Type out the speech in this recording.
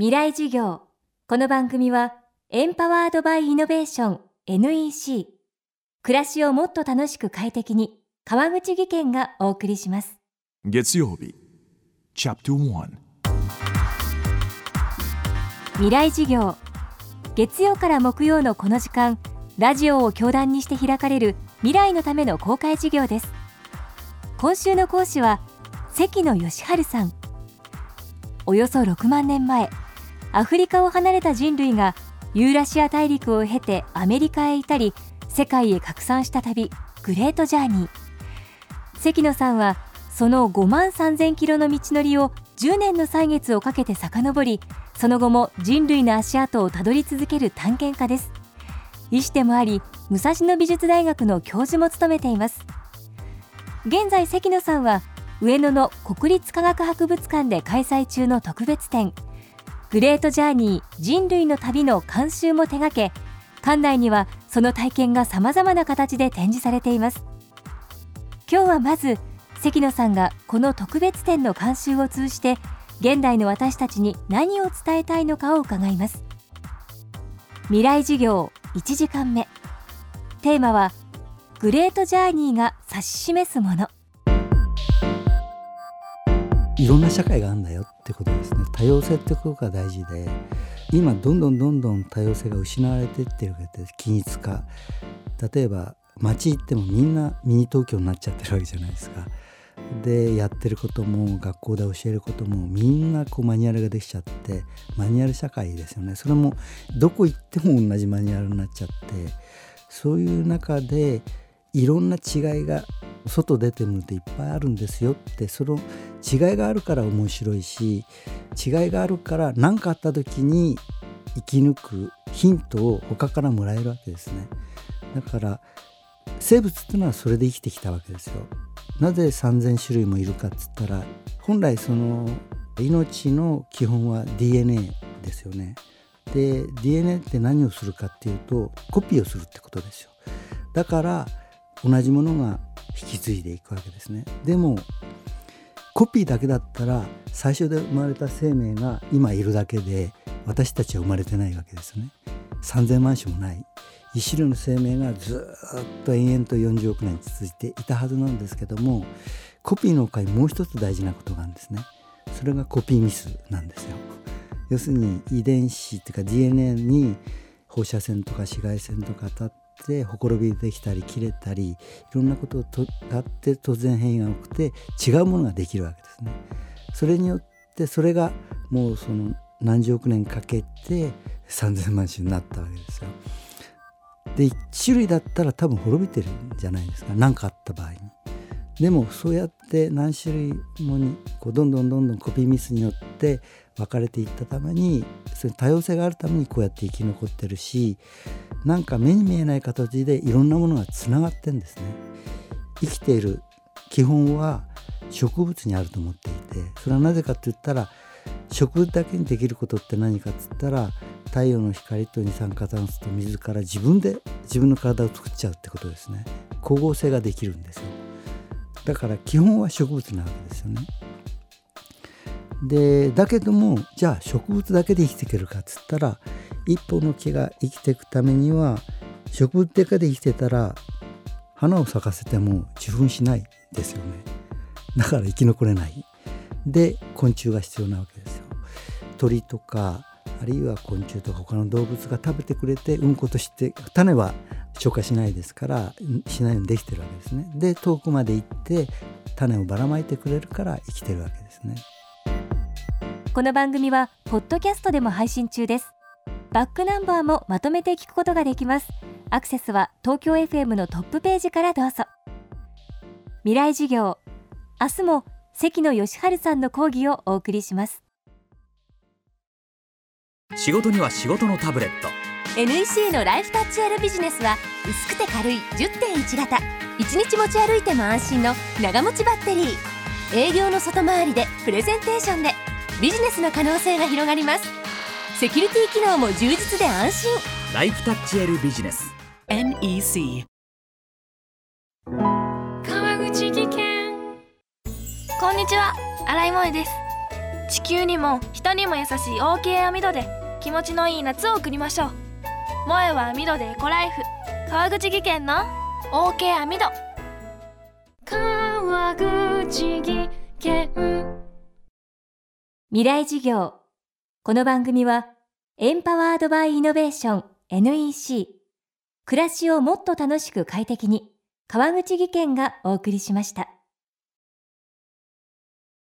未来授業。この番組はエンパワードバイイノベーション NEC 暮らしをもっと楽しく快適に川口義賢がお送りします。月曜日チャプター未来授業。月曜から木曜のこの時間ラジオを教壇にして開かれる未来のための公開授業です。今週の講師は関野義治さん。およそ6万年前アフリカを離れた人類がユーラシア大陸を経てアメリカへ至り世界へ拡散した旅グレートジャーニー。関野さんはその5万3000キロの道のりを10年の歳月をかけて遡りその後も人類の足跡をたどり続ける探検家です。医師でもあり武蔵野美術大学の教授も務めています。現在関野さんは上野の国立科学博物館で開催中の特別展グレートジャーニー人類の旅の監修も手掛け館内にはその体験がさまざまな形で展示されています。今日はまず関野さんがこの特別展の監修を通じて現代の私たちに何を伝えたいのかを伺います。未来授業1時間目。テーマはグレートジャーニーが指し示すもの。いろんな社会があるんだよってことですね。多様性ってことが大事で今どんどんどんどん多様性が失われていってるわけで均一化。例えば街行ってもみんなミニ東京になっちゃってるわけじゃないですか。でやってることも学校で教えることもみんなこうマニュアルができちゃってマニュアル社会ですよね。それもどこ行っても同じマニュアルになっちゃってそういう中でいろんな違いが外出てみるといっぱいあるんですよってその違いがあるから面白いし違いがあるから何かあった時に生き抜くヒントを他からもらえるわけですね。だから生物っていうのはそれで生きてきたわけですよ。なぜ3,000種類もいるかっつったら本来その命の基本は DNA ですよね。で DNA って何をするかっていうとコピーをするってことですよ。だから同じものが引き継いでいくわけですね。でもコピーだけだったら最初で生まれた生命が今いるだけで私たちは生まれてないわけですね。3,000万種もない。一種類の生命がずっと延々と40億年続いていたはずなんですけどもコピーの他にもう一つ大事なことがあるんですね。それがコピーミスなんですよ。要するに遺伝子っていうか DNA に放射線とか紫外線とか当たってほころびできたり切れたりいろんなこととあって突然変異が起きて違うものができるわけですね。それによってそれがもうその何十億年かけて3,000万種になったわけですよ。で1種類だったら多分滅びてるんじゃないですか何かあった場合に。でもそうやって何種類もにこうどんどんどんどんコピーミスによって分かれていったためにそれ多様性があるためにこうやって生き残ってるしなんか目に見えない形でいろんなものがつながってんですね。生きている基本は植物にあると思っていてそれはなぜかって言ったら植物だけにできることって何かっつったら太陽の光と二酸化炭素と水から自分で自分の体を作っちゃうってことですね。光合成ができるんですよ。だから基本は植物なわけですよね。でだけどもじゃあ植物だけで生きていけるかっつったら一本の木が生きていくためには植物だけで生きてたら花を咲かせても受粉しないですよね。だから生き残れない。で昆虫が必要なわけですよ。鳥とかあるいは昆虫とか他の動物が食べてくれてうんことして種は消化しないですからしないようにできてるわけですね。で遠くまで行って種をばらまいてくれるから生きてるわけですねこの番組はポッドキャストでも配信中です。バックナンバーもまとめて聞くことができます。アクセスは東京 FM のトップページからどうぞ。未来授業明日も関野義治さんの講義をお送りします。仕事には仕事のタブレット。NEC のライフタッチ R ビジネスは薄くて軽い10.1型。1日持ち歩いても安心の長持ちバッテリー。営業の外回りでプレゼンテーションでビジネスの可能性が広がります。セキュリティ機能も充実で安心。ライフタッチ L ビジネス。NEC 川口技研こんにちは。新井萌です。地球にも人にも優しい OK 網戸で気持ちのいい夏を送りましょう。萌えは網戸でエコライフ。川口技研の OK 網戸。川口技研未来事業この番組はエンパワードバイイノベーション NEC 暮らしをもっと楽しく快適に川口技研がお送りしました。